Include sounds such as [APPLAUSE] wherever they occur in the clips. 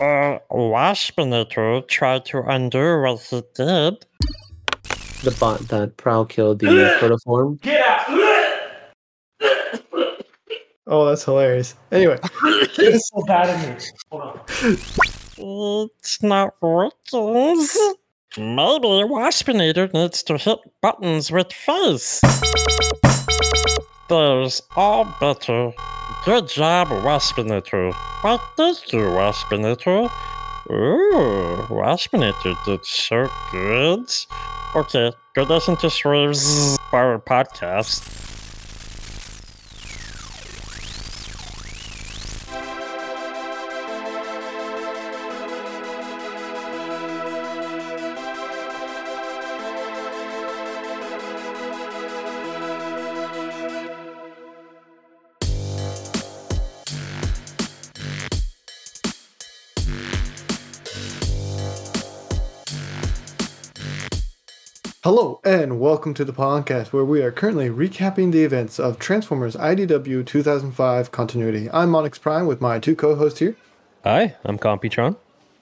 Uh, Waspinator tried to undo what he did. The bot that prowl killed the [LAUGHS] protoform. Oh, that's hilarious. Anyway, [LAUGHS] It's so bad at me. Hold on. It's not working. Maybe Waspinator needs to hit buttons with face. There's all better. Good job, Waspinator. What did you, Waspinator? Ooh, Waspinator did so good. Okay, go listen to Swerve's Bar podcast. Hello and welcome to the podcast where we are currently recapping the events of Transformers IDW 2005 continuity. I'm Monix Prime with my two co-hosts here, Hi, I'm Computron.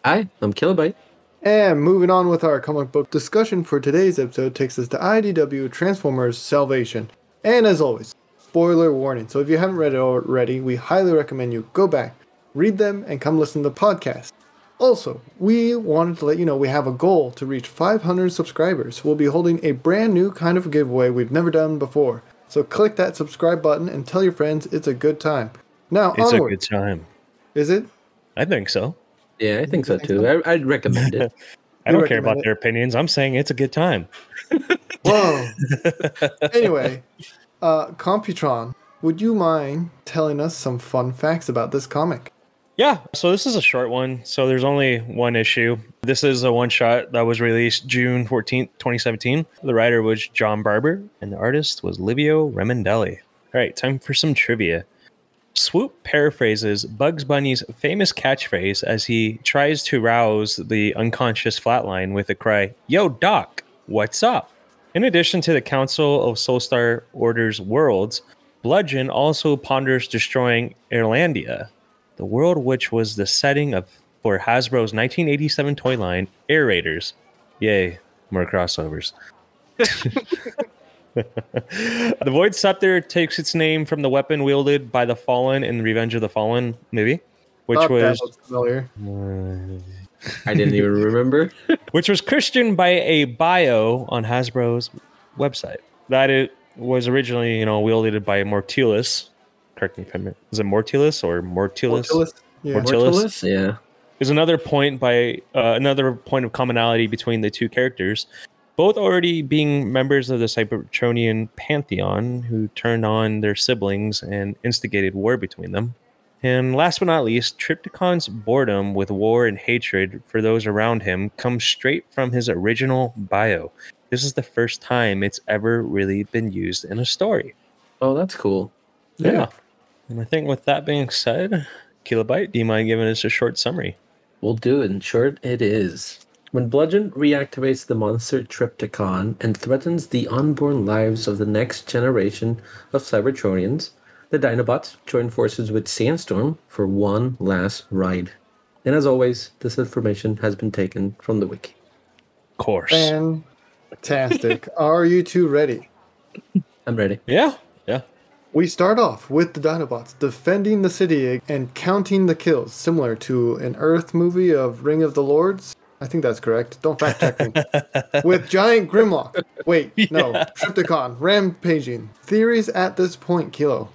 Hi, I'm Kilobyte. and moving on with our comic book discussion for today's episode takes us to IDW Transformers Salvation. And as always, spoiler warning. So if you haven't read it already, we highly recommend you go back, read them, and come listen to the podcast. Also, we wanted to let you know we have a goal to reach 500 subscribers. We'll be holding a brand new kind of giveaway we've never done before. So click that subscribe button and tell your friends it's a good time. Now, It's onward. a good time. Is it? I think so. Yeah, I think so too. I, I'd recommend it. [LAUGHS] I don't care about it? their opinions. I'm saying it's a good time. [LAUGHS] Whoa. anyway, uh, Computron, would you mind telling us some fun facts about this comic? Yeah, so this is a short one. So there's only one issue. This is a one shot that was released June 14th, 2017. The writer was John Barber, and the artist was Livio Ramondelli. All right, time for some trivia. Swoop paraphrases Bugs Bunny's famous catchphrase as he tries to rouse the unconscious Flatline with a cry, Yo, Doc, what's up? In addition to the Council of Soulstar Order's worlds, Bludgeon also ponders destroying Irlandia, the world which was the setting of for Hasbro's 1987 toy line, Air Raiders. Yay, more crossovers. [LAUGHS] the Void Scepter takes its name from the weapon wielded by the Fallen in Revenge of the Fallen movie, which that was looks familiar. [LAUGHS] I didn't even remember. [LAUGHS] which was christened by a bio on Hasbro's website. That it was originally, you know, wielded by Mortulus. Correct me if I'm is it Mortulus or Mortulus? Mortillus? Yeah. Mort- Mortillus? Mortillus? Yeah. There's another point by uh, another point of commonality between the two characters, both already being members of the Cybertronian pantheon who turned on their siblings and instigated war between them. And last but not least, Trypticon's boredom with war and hatred for those around him comes straight from his original bio. This is the first time it's ever really been used in a story. Oh, that's cool. Yeah. And I think with that being said, Kilobyte, do you mind giving us a short summary? We'll do it. In short, it is. When Bludgeon reactivates the monster Trypticon and threatens the unborn lives of the next generation of Cybertronians, the Dinobots join forces with Sandstorm for one last ride. And as always, this information has been taken from the wiki. Of course. Fantastic. [LAUGHS] Are you two ready? I'm ready. Yeah. Yeah. We start off with the Dinobots defending the city and counting the kills, similar to an Earth movie of Ring of the Lords. I think that's correct. Don't fact check me. [LAUGHS] with giant Grimlock. Wait, [LAUGHS] no. Trypticon, rampaging. Theories at this point, Kilo.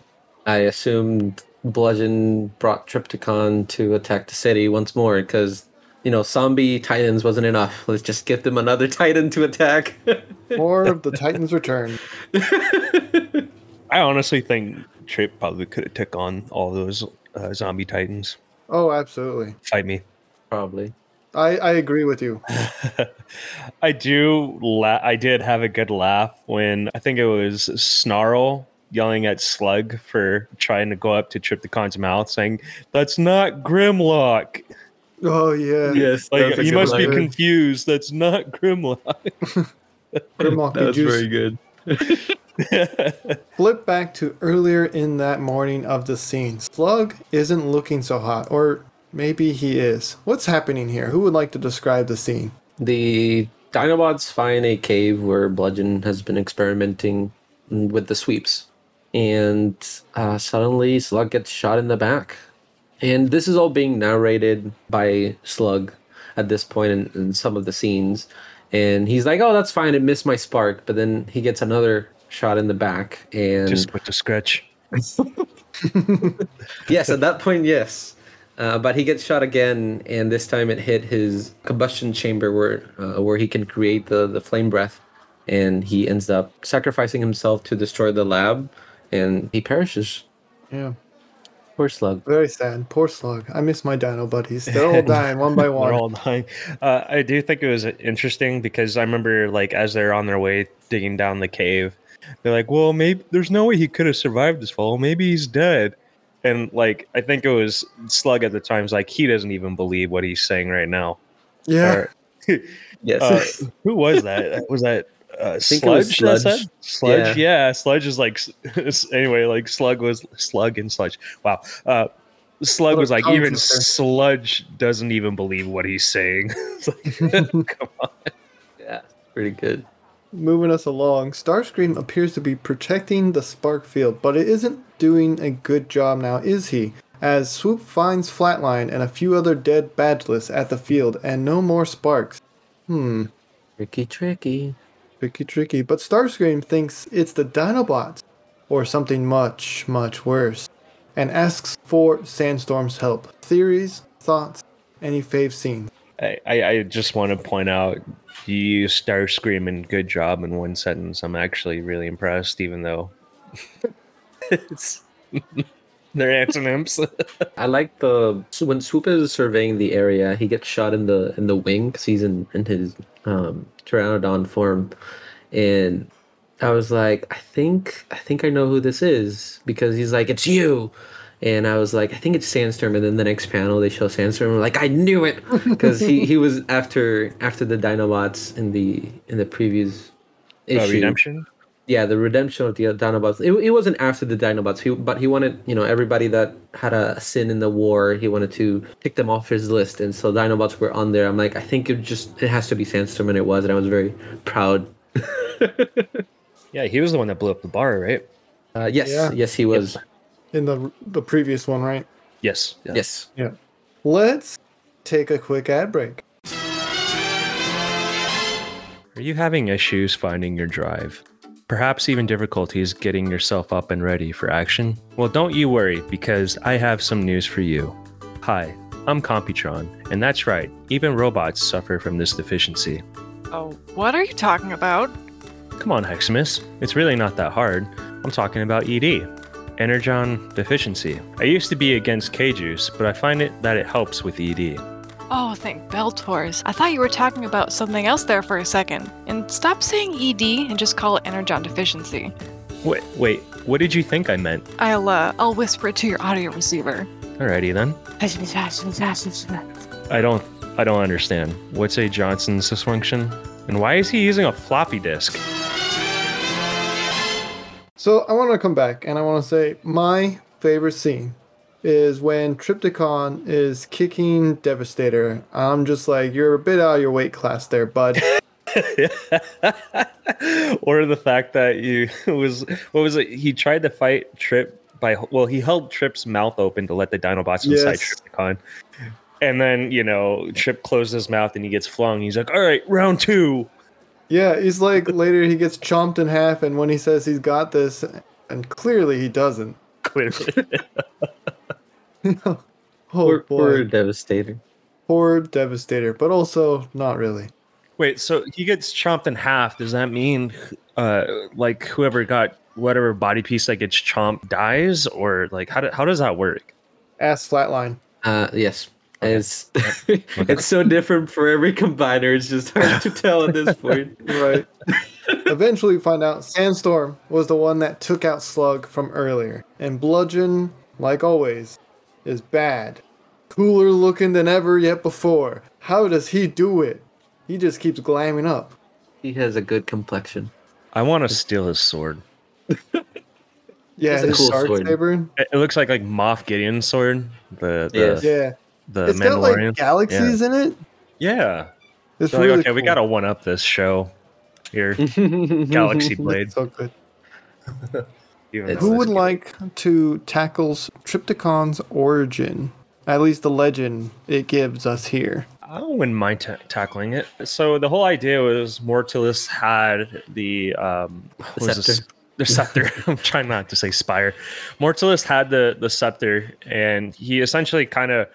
I assumed Bludgeon brought Trypticon to attack the city once more because, you know, zombie titans wasn't enough. Let's just give them another [LAUGHS] titan to attack. Or the Titans return. I honestly think Trip probably could have took on all those uh, zombie titans. Oh, absolutely. Fight me. Probably. I, I agree with you. [LAUGHS] I do. La- I did have a good laugh when I think it was Snarl yelling at Slug for trying to go up to Trypticon's mouth, saying, "That's not Grimlock." Oh, yeah. Yes. Like you must be confused. That's not Grimlock. [LAUGHS] Grimlock, the juice. good. [LAUGHS] [LAUGHS] Flip back to earlier in that morning of the scene. Slug isn't looking so hot, or maybe he is. What's happening here? Who would like to describe the scene? The Dinobots find a cave where Bludgeon has been experimenting with the sweeps. And uh, suddenly Slug gets shot in the back. And this is all being narrated by Slug at this point in, in some of the scenes. And he's like, oh, that's fine. It missed my spark. But then he gets another shot in the back. And Just with the scratch. [LAUGHS] yes, at that point, yes. Uh, but he gets shot again, and this time it hit his combustion chamber where uh, where he can create the, the flame breath, and he ends up sacrificing himself to destroy the lab, and he perishes. Yeah. Poor slug. Very sad. Poor slug. I miss my dino buddies. They're all [LAUGHS] dying one by They're one. all dying. Uh, I do think it was interesting because I remember, like, as they're on their way digging down the cave, they're like, "Well, maybe there's no way he could have survived this fall. Maybe he's dead." And like, I think it was Slug at the time's like, he doesn't even believe what he's saying right now. yeah. Or- [LAUGHS] Yes. uh, who was that? Was that uh, think it was Sludge? that Sludge. said? Sludge, yeah. Sludge is like [LAUGHS] anyway. Like Slug was Slug and Sludge. Wow. Uh, Slug was like even twister. Sludge doesn't even believe what he's saying. [LAUGHS] It's like, come on. yeah. Pretty good. Moving us along, Starscream appears to be protecting the spark field, but it isn't doing a good job now, is he? As Swoop finds Flatline and a few other dead badgeless at the field, and no more sparks. Hmm, Tricky, tricky. tricky, tricky. But Starscream thinks it's the Dinobots, or something much, much worse, and asks for Sandstorm's help. Theories, thoughts, any fave scene. I, I, just want to point out you used Starscream and good job in one sentence. I'm actually really impressed, even though it's [LAUGHS] they're antonyms. [LAUGHS] I like the when Swoop is surveying the area, he gets shot in the in the wing because he's in in his um, pteranodon form, and I was like, I think I think I know who this is because he's like, it's you, and I was like, I think it's Sandstorm, and then the next panel they show Sandstorm, I'm like I knew it [LAUGHS] because he he was after after the Dinobots in the in the previous issue uh, redemption. yeah, the redemption of the Dinobots. It, it wasn't after the Dinobots, he, but he wanted, you know, everybody that had a sin in the war, he wanted to tick them off his list, and so Dinobots were on there. I'm like, I think it just it has to be Sandstorm, and it was, and I was very proud. [LAUGHS] Yeah, he was the one that blew up the bar, right? Uh, yes, Yeah. yes, he was. In the the previous one, right? Yes. Yeah. Yes. Yeah. Let's take a quick ad break. Are you having issues finding your drive? Perhaps even difficulties getting yourself up and ready for action? Well, don't you worry because I have some news for you. Hi, I'm Computron, and that's right, even robots suffer from this deficiency. Oh, what are you talking about? Come on, Heximus, it's really not that hard. I'm talking about ED, Energon deficiency. I used to be against K-Juice, but I find it that it helps with ED. Oh, thank Beltors. I thought you were talking about something else there for a second. And stop saying ED and just call it energon deficiency. Wait, wait, what did you think I meant? I'll uh, I'll whisper it to your audio receiver. Alrighty then. I don't I don't understand. What's a Johnson's dysfunction? And why is he using a floppy disk? So I want to come back and I want to say my favorite scene is when Trypticon is kicking Devastator. I'm just like, you're a bit out of your weight class there, bud. [LAUGHS] or the fact that you [LAUGHS] was what was it? He tried to fight Trip by well, he held Trip's mouth open to let the Dinobots inside Yes. Trypticon. And then, you know, Trip closed his mouth and he gets flung. He's like, All right, round two. Yeah, he's like, [LAUGHS] later he gets chomped in half, and when he says he's got this, and clearly he doesn't. Clearly. [LAUGHS] oh Poor, boy. poor Devastator. Poor Devastator, but also not really. Wait, so he gets chomped in half. Does that mean uh like whoever got whatever body piece that gets chomped dies? Or like how do, how does that work? Ass flatline. Uh, yes. It's [LAUGHS] it's so different for every combiner. It's just hard to tell at this point. [LAUGHS] Right. [LAUGHS] Eventually, we find out Sandstorm was the one that took out Slug from earlier. And Bludgeon, like always, is bad. Cooler looking than ever yet before. How does he do it? He just keeps glamming up. He has a good complexion. I want to steal his sword. Yeah, his cool sword. Saber. It it looks like like Moff Gideon's sword. The, the Yes. Yeah. The it's got like Mandalorian. galaxies in it. yeah. It's So like, really okay, we gotta one up this show here. [LAUGHS] Galaxy Blade. so good. even It's- though Who it's- would like to tackle Trypticon's origin? At least the legend it gives us here. I wouldn't mind ta tackling it. So the whole idea was Mortilis had the um, what was this? scepter. The scepter. [LAUGHS] I'm trying not to say spire. Mortilis had the the scepter, and he essentially kind of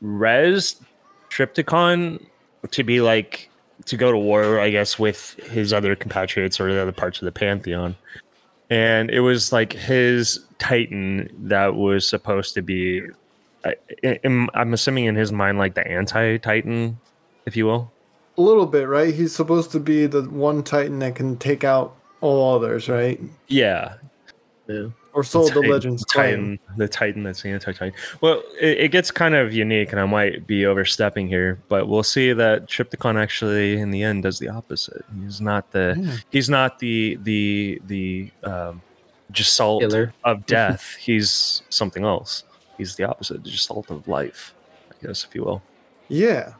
res Trypticon to be like to go to war, I guess, with his other compatriots or the other parts of the pantheon. And it was like his Titan that was supposed to be I, I'm, I'm assuming in his mind like the anti-titan if you will A little bit, right? He's supposed to be the one Titan that can take out all others, right? yeah Yeah. Or so the Titan- legends claim. titan the titan that's the anti-titan well it, it gets kind of unique and i might be overstepping here but we'll see that trypticon actually in the end does the opposite he's not the Yeah. he's not the the the um Gestalt Killer. of [LAUGHS] death he's something else he's the opposite the Gestalt of life i guess if you will Yeah.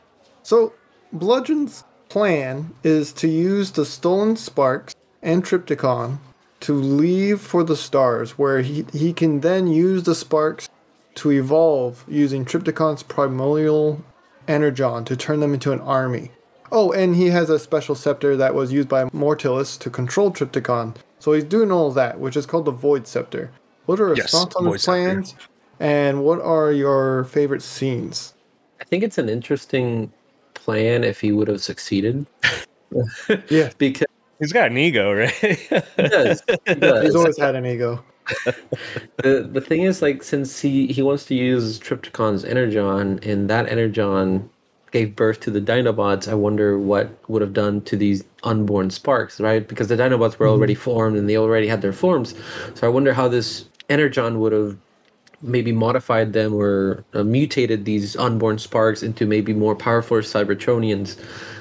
So Bludgeon's plan is to use the stolen sparks and Trypticon to leave for the stars, where he, he can then use the sparks to evolve using Trypticon's primordial energon to turn them into an army. Oh, and he has a special scepter that was used by Mortilis to control Trypticon. So he's doing all that, which is called the Void Scepter. What are your Yes, thoughts on Void his Scepter. plans? And what are your favorite scenes? I think it's an interesting plan if he would have succeeded. [LAUGHS] Yeah. [LAUGHS] because he's got an ego right he does. He [LAUGHS] does. He's always had an ego. [LAUGHS] the the thing is like since he he wants to use Trypticon's energon and that energon gave birth to the Dinobots, I wonder what would have done to these unborn sparks, right? Because the Dinobots were already formed and they already had their forms. So I wonder how this energon would have maybe modified them or uh, mutated these unborn sparks into maybe more powerful Cybertronians.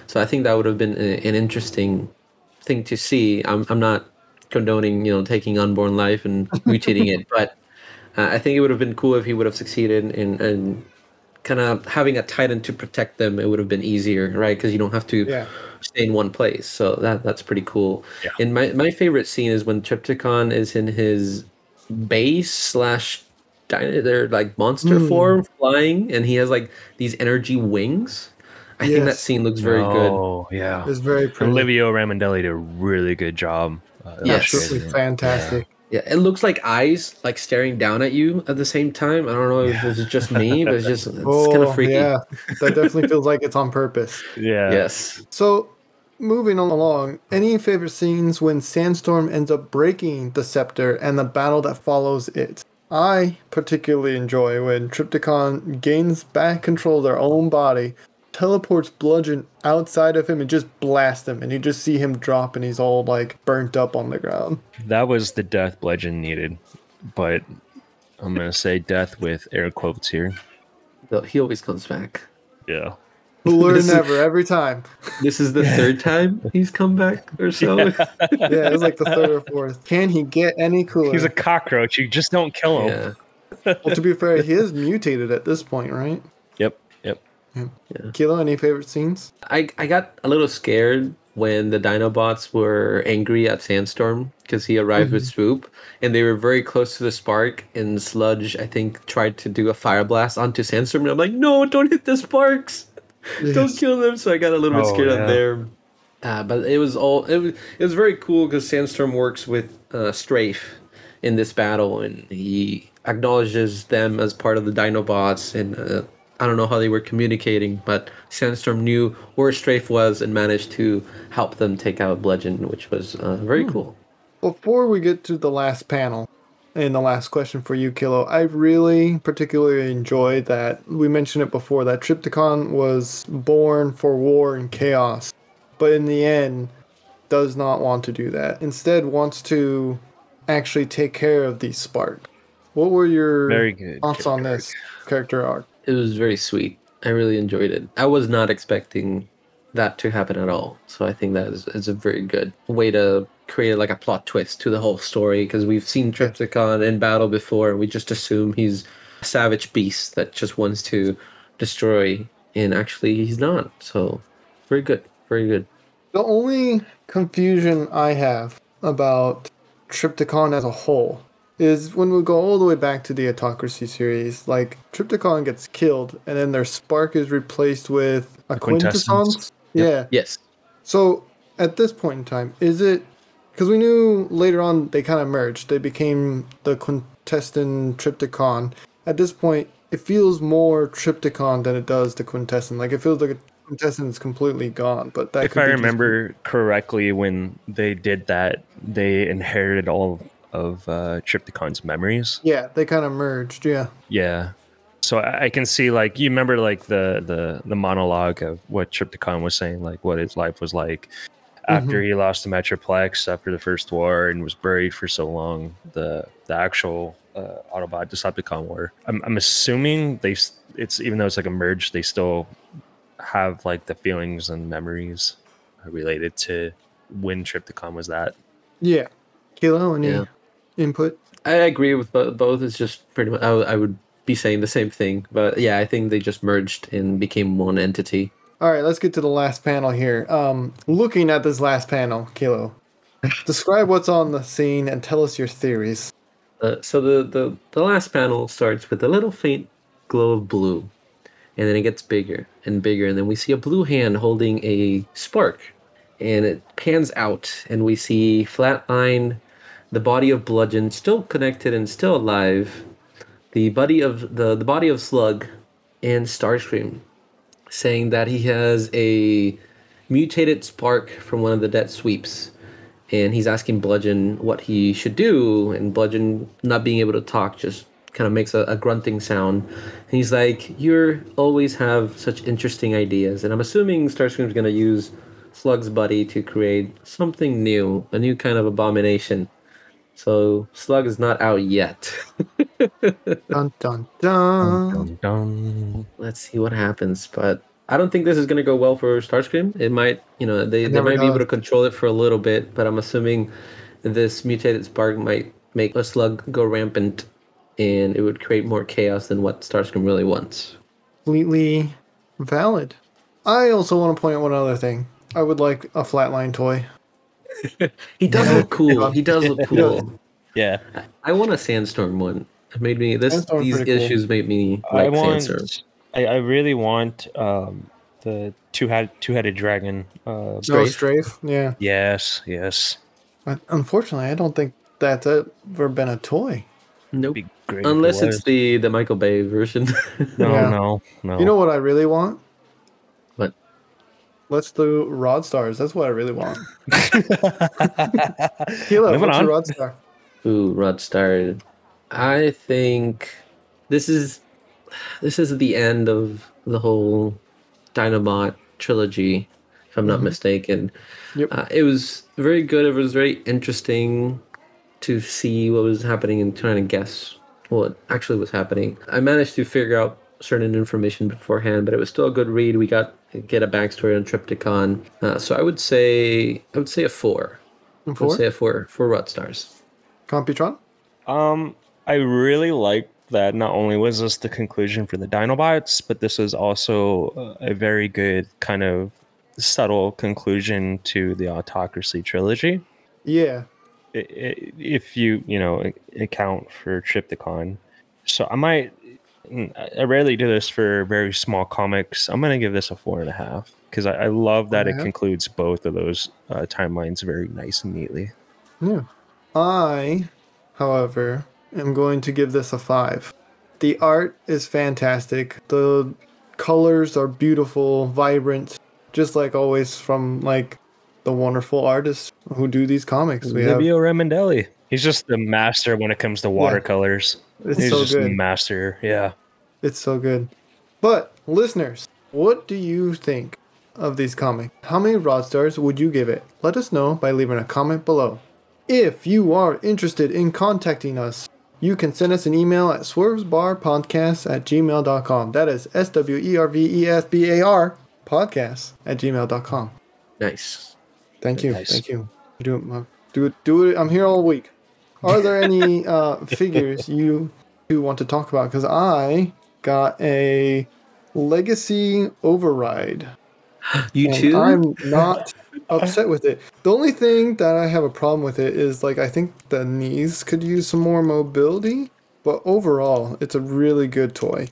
So I think that would have been a, an interesting thing to see. I'm I'm not condoning you know taking unborn life and mutating it, [LAUGHS] but uh, I think it would have been cool if he would have succeeded in, in kind of having a titan to protect them. It would have been easier, right? Because you don't have to Yeah. stay in one place. So that that's pretty cool. Yeah. And my my favorite scene is when Trypticon is in his base slash dino, they're like monster Mm. form flying, and he has like these energy wings. I think that scene looks very good. Oh, yeah. It's very pretty. Olivio Ramondelli did a really good job. Uh, Yes. Absolutely fantastic. Yeah, it looks like eyes like staring down at you at the same time. I don't know if it's just me, but it's just it's oh, kind of freaky. yeah. That definitely feels like it's on purpose. [LAUGHS] Yeah. Yes. So, moving along, any favorite scenes when Sandstorm ends up breaking the scepter and the battle that follows it? I particularly enjoy when Trypticon gains back control of their own body, teleports Bludgeon outside of him, and just blasts him. And you just see him drop, and he's all like burnt up on the ground. That was the death Bludgeon needed. But I'm going to say death with air quotes here. Though He always comes back. Yeah. Cooler [LAUGHS] This than ever every time. This is the third [LAUGHS] time he's come back or so. Yeah, [LAUGHS] it's like the third or fourth. Can he get any cooler? He's a cockroach. You just don't kill him. Yeah. well, to be fair, he is mutated at this point, right? Yep. Kilo, any favorite scenes? I, I got a little scared when the Dinobots were angry at Sandstorm because he arrived with Swoop and they were very close to the spark and Sludge I think tried to do a fire blast onto Sandstorm and I'm like no don't hit the sparks don't kill them so I got a little bit Oh, scared yeah. on there uh, but it was all it was it was very cool because Sandstorm works with uh, Strafe in this battle and he acknowledges them as part of the Dinobots and uh, I don't know how they were communicating, but Sandstorm knew where Strafe was and managed to help them take out Bludgeon, which was uh, very cool. Before we get to the last panel and the last question for you, Kilo, I really particularly enjoyed that we mentioned it before that Trypticon was born for war and chaos, but in the end does not want to do that. Instead, wants to actually take care of these sparks. What were your Very good. thoughts on this character arc? It was very sweet. I really enjoyed it. I was not expecting that to happen at all. So I think that is, is a very good way to create like a plot twist to the whole story because we've seen Trypticon in battle before and we just assume he's a savage beast that just wants to destroy, and actually he's not. So very good, very good. The only confusion I have about Trypticon as a whole is when we go all the way back to the Autocracy series, like Trypticon gets killed and then their spark is replaced with a quintessence. quintessence. Yeah. Yes. So at this point in time, is it because we knew later on they kind of merged? They became the quintessent Trypticon. At this point, it feels more Trypticon than it does the quintessent. Like it feels like a is completely gone. But that if could I be just- remember correctly, when they did that, they inherited all of uh, Trypticon's memories. yeah, they kind of merged. Yeah. Yeah. So I, I can see like you remember like the the the monologue of what Trypticon was saying, like what his life was like after he lost the Metroplex after the first war and was buried for so long. The the actual uh, Autobot Decepticon war. I'm I'm assuming they it's even though it's like a merge, they still have like the feelings and memories related to when Trypticon was that. Yeah. Any Yeah. Input? I agree with bo- both. It's just pretty much. I, I would be saying the same thing, but yeah, I think they just merged and became one entity. All right, let's get to the last panel here. Um, looking at this last panel, Kilo, [LAUGHS] describe what's on the scene and tell us your theories. Uh, so the, the the last panel starts with a little faint glow of blue, and then it gets bigger and bigger, and then we see a blue hand holding a spark, and it pans out, and we see Flatline, the body of Bludgeon, still connected and still alive, the body of the the body of Slug, and Starscream, saying that he has a mutated spark from one of the dead sweeps and he's asking Bludgeon what he should do, and Bludgeon, not being able to talk, just kind of makes a, a grunting sound. And he's like, "You always have such interesting ideas," and I'm assuming Starscream's gonna use Slug's buddy to create something new, a new kind of abomination. So Slug is not out yet. [LAUGHS] Dun dun dun. Dun, dun. Let's see what happens, but. I don't think this is going to go well for Starscream. It might, you know, they, they never might be able to control it for a little bit, but I'm assuming this mutated spark might make a slug go rampant and it would create more chaos than what Starscream really wants. Completely valid. I also want to point out one other thing. I would like a flatline toy. He does look cool. He does look cool. Yeah. I want a sandstorm one. It made me this Sandstorm's these pretty cool. issues made me I like want. sandstorm. I, I really want um, the two head two headed dragon. Uh, No Strafe? strafe. Yeah. yes, yes. But unfortunately, I don't think that's ever been a toy. Nope. Be great. if it Unless it's the the Michael Bay version. [LAUGHS] no, Yeah. no, no. You know what I really want? What? Let's do Rod Stars. That's what I really want. [LAUGHS] [LAUGHS] Kilo, Moving what's on. your Rod Star? Ooh, Rod Star. I think this is this is the end of the whole Dinobot trilogy, if I'm not Mhm. mistaken. Yep. Uh, it was very good. It was very interesting to see what was happening and trying to guess what actually was happening. I managed to figure out certain information beforehand, but it was still a good read. We got get a backstory on Trypticon. Uh, so I would say I would say a four. And I would say a four for Rod Stars. Computron? Um, I really like that. Not only was this the conclusion for the Dinobots, but this is also a very good kind of subtle conclusion to the Autocracy trilogy. Yeah. I- i- If you you know account for Trypticon, so I might. I rarely do this for very small comics. I'm gonna give this a four and a half because I, I love that it concludes both of those uh, timelines very nice and neatly. Yeah. I, however, am going to give this a five. The art is fantastic. The colors are beautiful, vibrant, just like always from like the wonderful artists who do these comics. We have Ramondelli. He's just the master when it comes to watercolors. It's He's so just good. master. Yeah. It's so good. But listeners, what do you think of these comics? How many rod stars would you give it? Let us know by leaving a comment below. If you are interested in contacting us, you can send us an email at swervesbarpodcast at gmail.com. That is S W E R V E S B A R podcast at gmail.com. Nice. Thank you. Nice. Thank you. Do it, Mo. do it. Do it. I'm here all week. Are there any uh, figures you two want to talk about? Because I got a Legacy Override. You and too? I'm not upset with it. The only thing that I have a problem with it is like I think the knees could use some more mobility, but overall, it's a really good toy.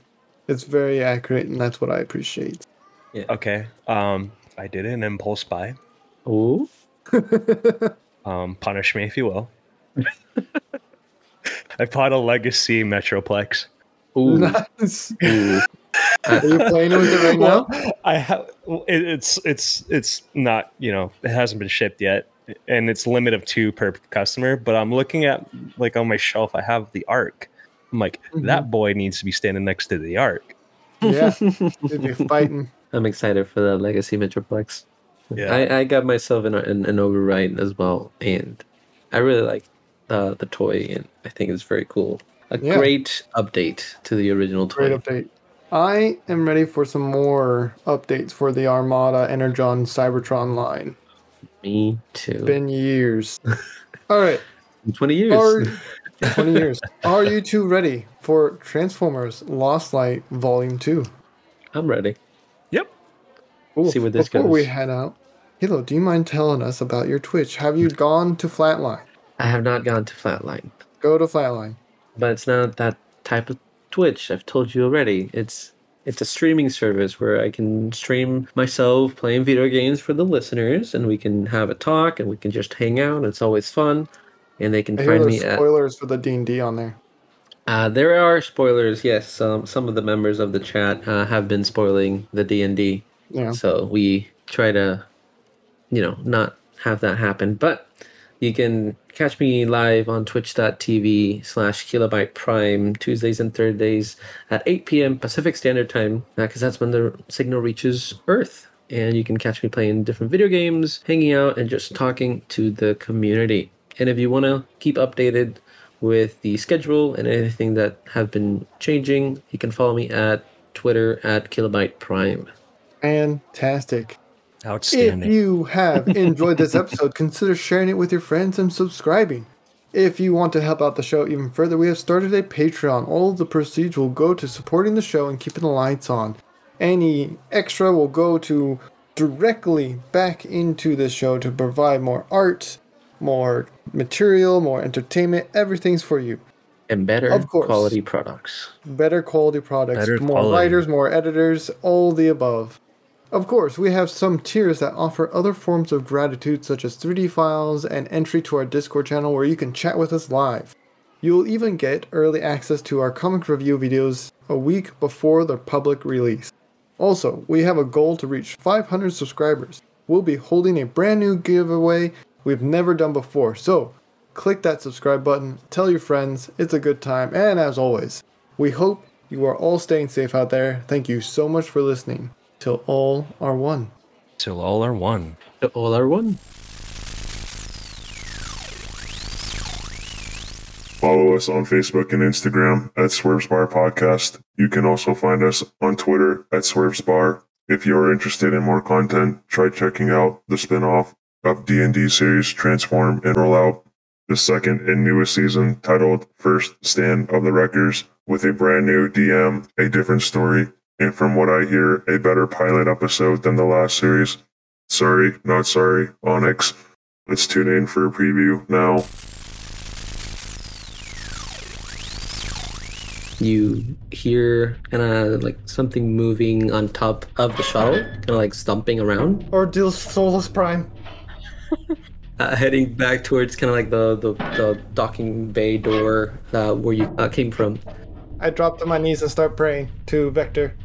It's very accurate, and that's what I appreciate. Yeah. Okay. Um, I did an impulse buy. Oh, Um, punish me if you will. I bought a Legacy Metroplex. ooh, nice. ooh. Are you playing with it right now? I have it, it's it's it's not you know it hasn't been shipped yet, and it's limit of two per customer. But I'm looking at like on my shelf, I have the Arc. I'm like mm-hmm. that boy needs to be standing next to the Arc. Yeah, [LAUGHS] they'd be fighting. I'm excited for the Legacy Metroplex. Yeah. I, I got myself an, an, an override as well, and I really like the the toy, and I think it's very cool. A Yeah. great update to the original toy. Great update. I am ready for some more updates for the Armada Energon Cybertron line. Me too. It's Been years. [LAUGHS] All right. Twenty years. Are [LAUGHS] 20 years. Are you two ready for Transformers Lost Light Volume 2? I'm ready. Yep. Cool. See where this Before we goes. head out, Kilo, do you mind telling us about your Twitch? Have you gone to Flatline? I have not gone to Flatline, Go to Flatline. but it's not that type of Twitch. I've told you already. It's it's a streaming service where I can stream myself playing video games for the listeners, and we can have a talk, and we can just hang out. It's always fun, and they can I find me at spoilers for the D&D on there. Uh, there are spoilers. Yes, some some of the members of the chat uh, have been spoiling the D and D, Yeah. so we try to, you know, not have that happen. But you can catch me live on Twitch.tv slash Kilobyte Prime Tuesdays and Thursdays at 8 p.m. Pacific Standard Time, because that's when the signal reaches Earth. And you can catch me playing different video games, hanging out, and just talking to the community. And if you want to keep updated with the schedule and anything that have been changing, you can follow me at Twitter at Kilobyte Prime. Fantastic. If you have [LAUGHS] enjoyed this episode, consider sharing it with your friends and subscribing. If you want to help out the show even further, we have started a Patreon. All of the proceeds will go to supporting the show and keeping the lights on. Any extra will go to directly back into the show to provide more art, more material, more entertainment. Everything's for you. And better Of course. quality products. better quality products, Better more quality. writers, more editors, all the above. Of course, we have some tiers that offer other forms of gratitude, such as 3D files and entry to our Discord channel where you can chat with us live. You'll even get early access to our comic review videos a week before their public release. Also, we have a goal to reach 500 subscribers. We'll be holding a brand new giveaway we've never done before, so click that subscribe button, tell your friends, it's a good time, and as always, we hope you are all staying safe out there. Thank you so much for listening. Till all are one. Till all are one. Till all are one. Follow us on Facebook and Instagram at Swerves Bar Podcast. You can also find us on Twitter at Swerves Bar. If you are interested in more content, try checking out the spin-off of D&D series Transform and Roll Out, the second and newest season titled First Stand of the Wreckers, with a brand new DM, a different story, and from what I hear, a better pilot episode than the last series. Sorry, not sorry, Onyx. Let's tune in for a preview now. You hear kind of like something moving on top of the shuttle, kind of like stomping around, Or Deal Solus Prime. [LAUGHS] uh, heading back towards kind of like the, the, the docking bay door uh, where you uh, came from. I drop to my knees and start praying to Vector.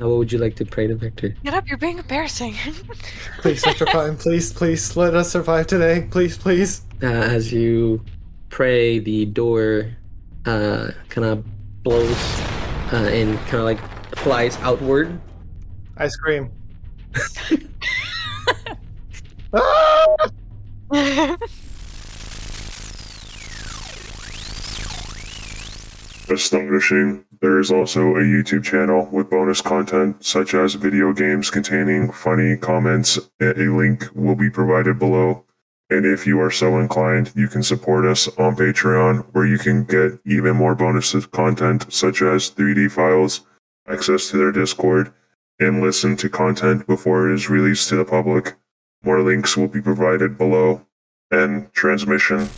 Now, what would you like to pray to Victor? Get up, you're being embarrassing. [LAUGHS] Please, Vector Prime, please, please, let us survive today. Please, please. Uh, as you pray, the door uh, kind of blows uh, and kind of like flies outward. I scream. [LAUGHS] ah! [LAUGHS] Astonishing. There is also a YouTube channel with bonus content such as video games containing funny comments. A link will be provided below. And if you are so inclined, you can support us on Patreon where you can get even more bonus content such as 3D files, access to their Discord, and listen to content before it is released to the public. More links will be provided below. And transmission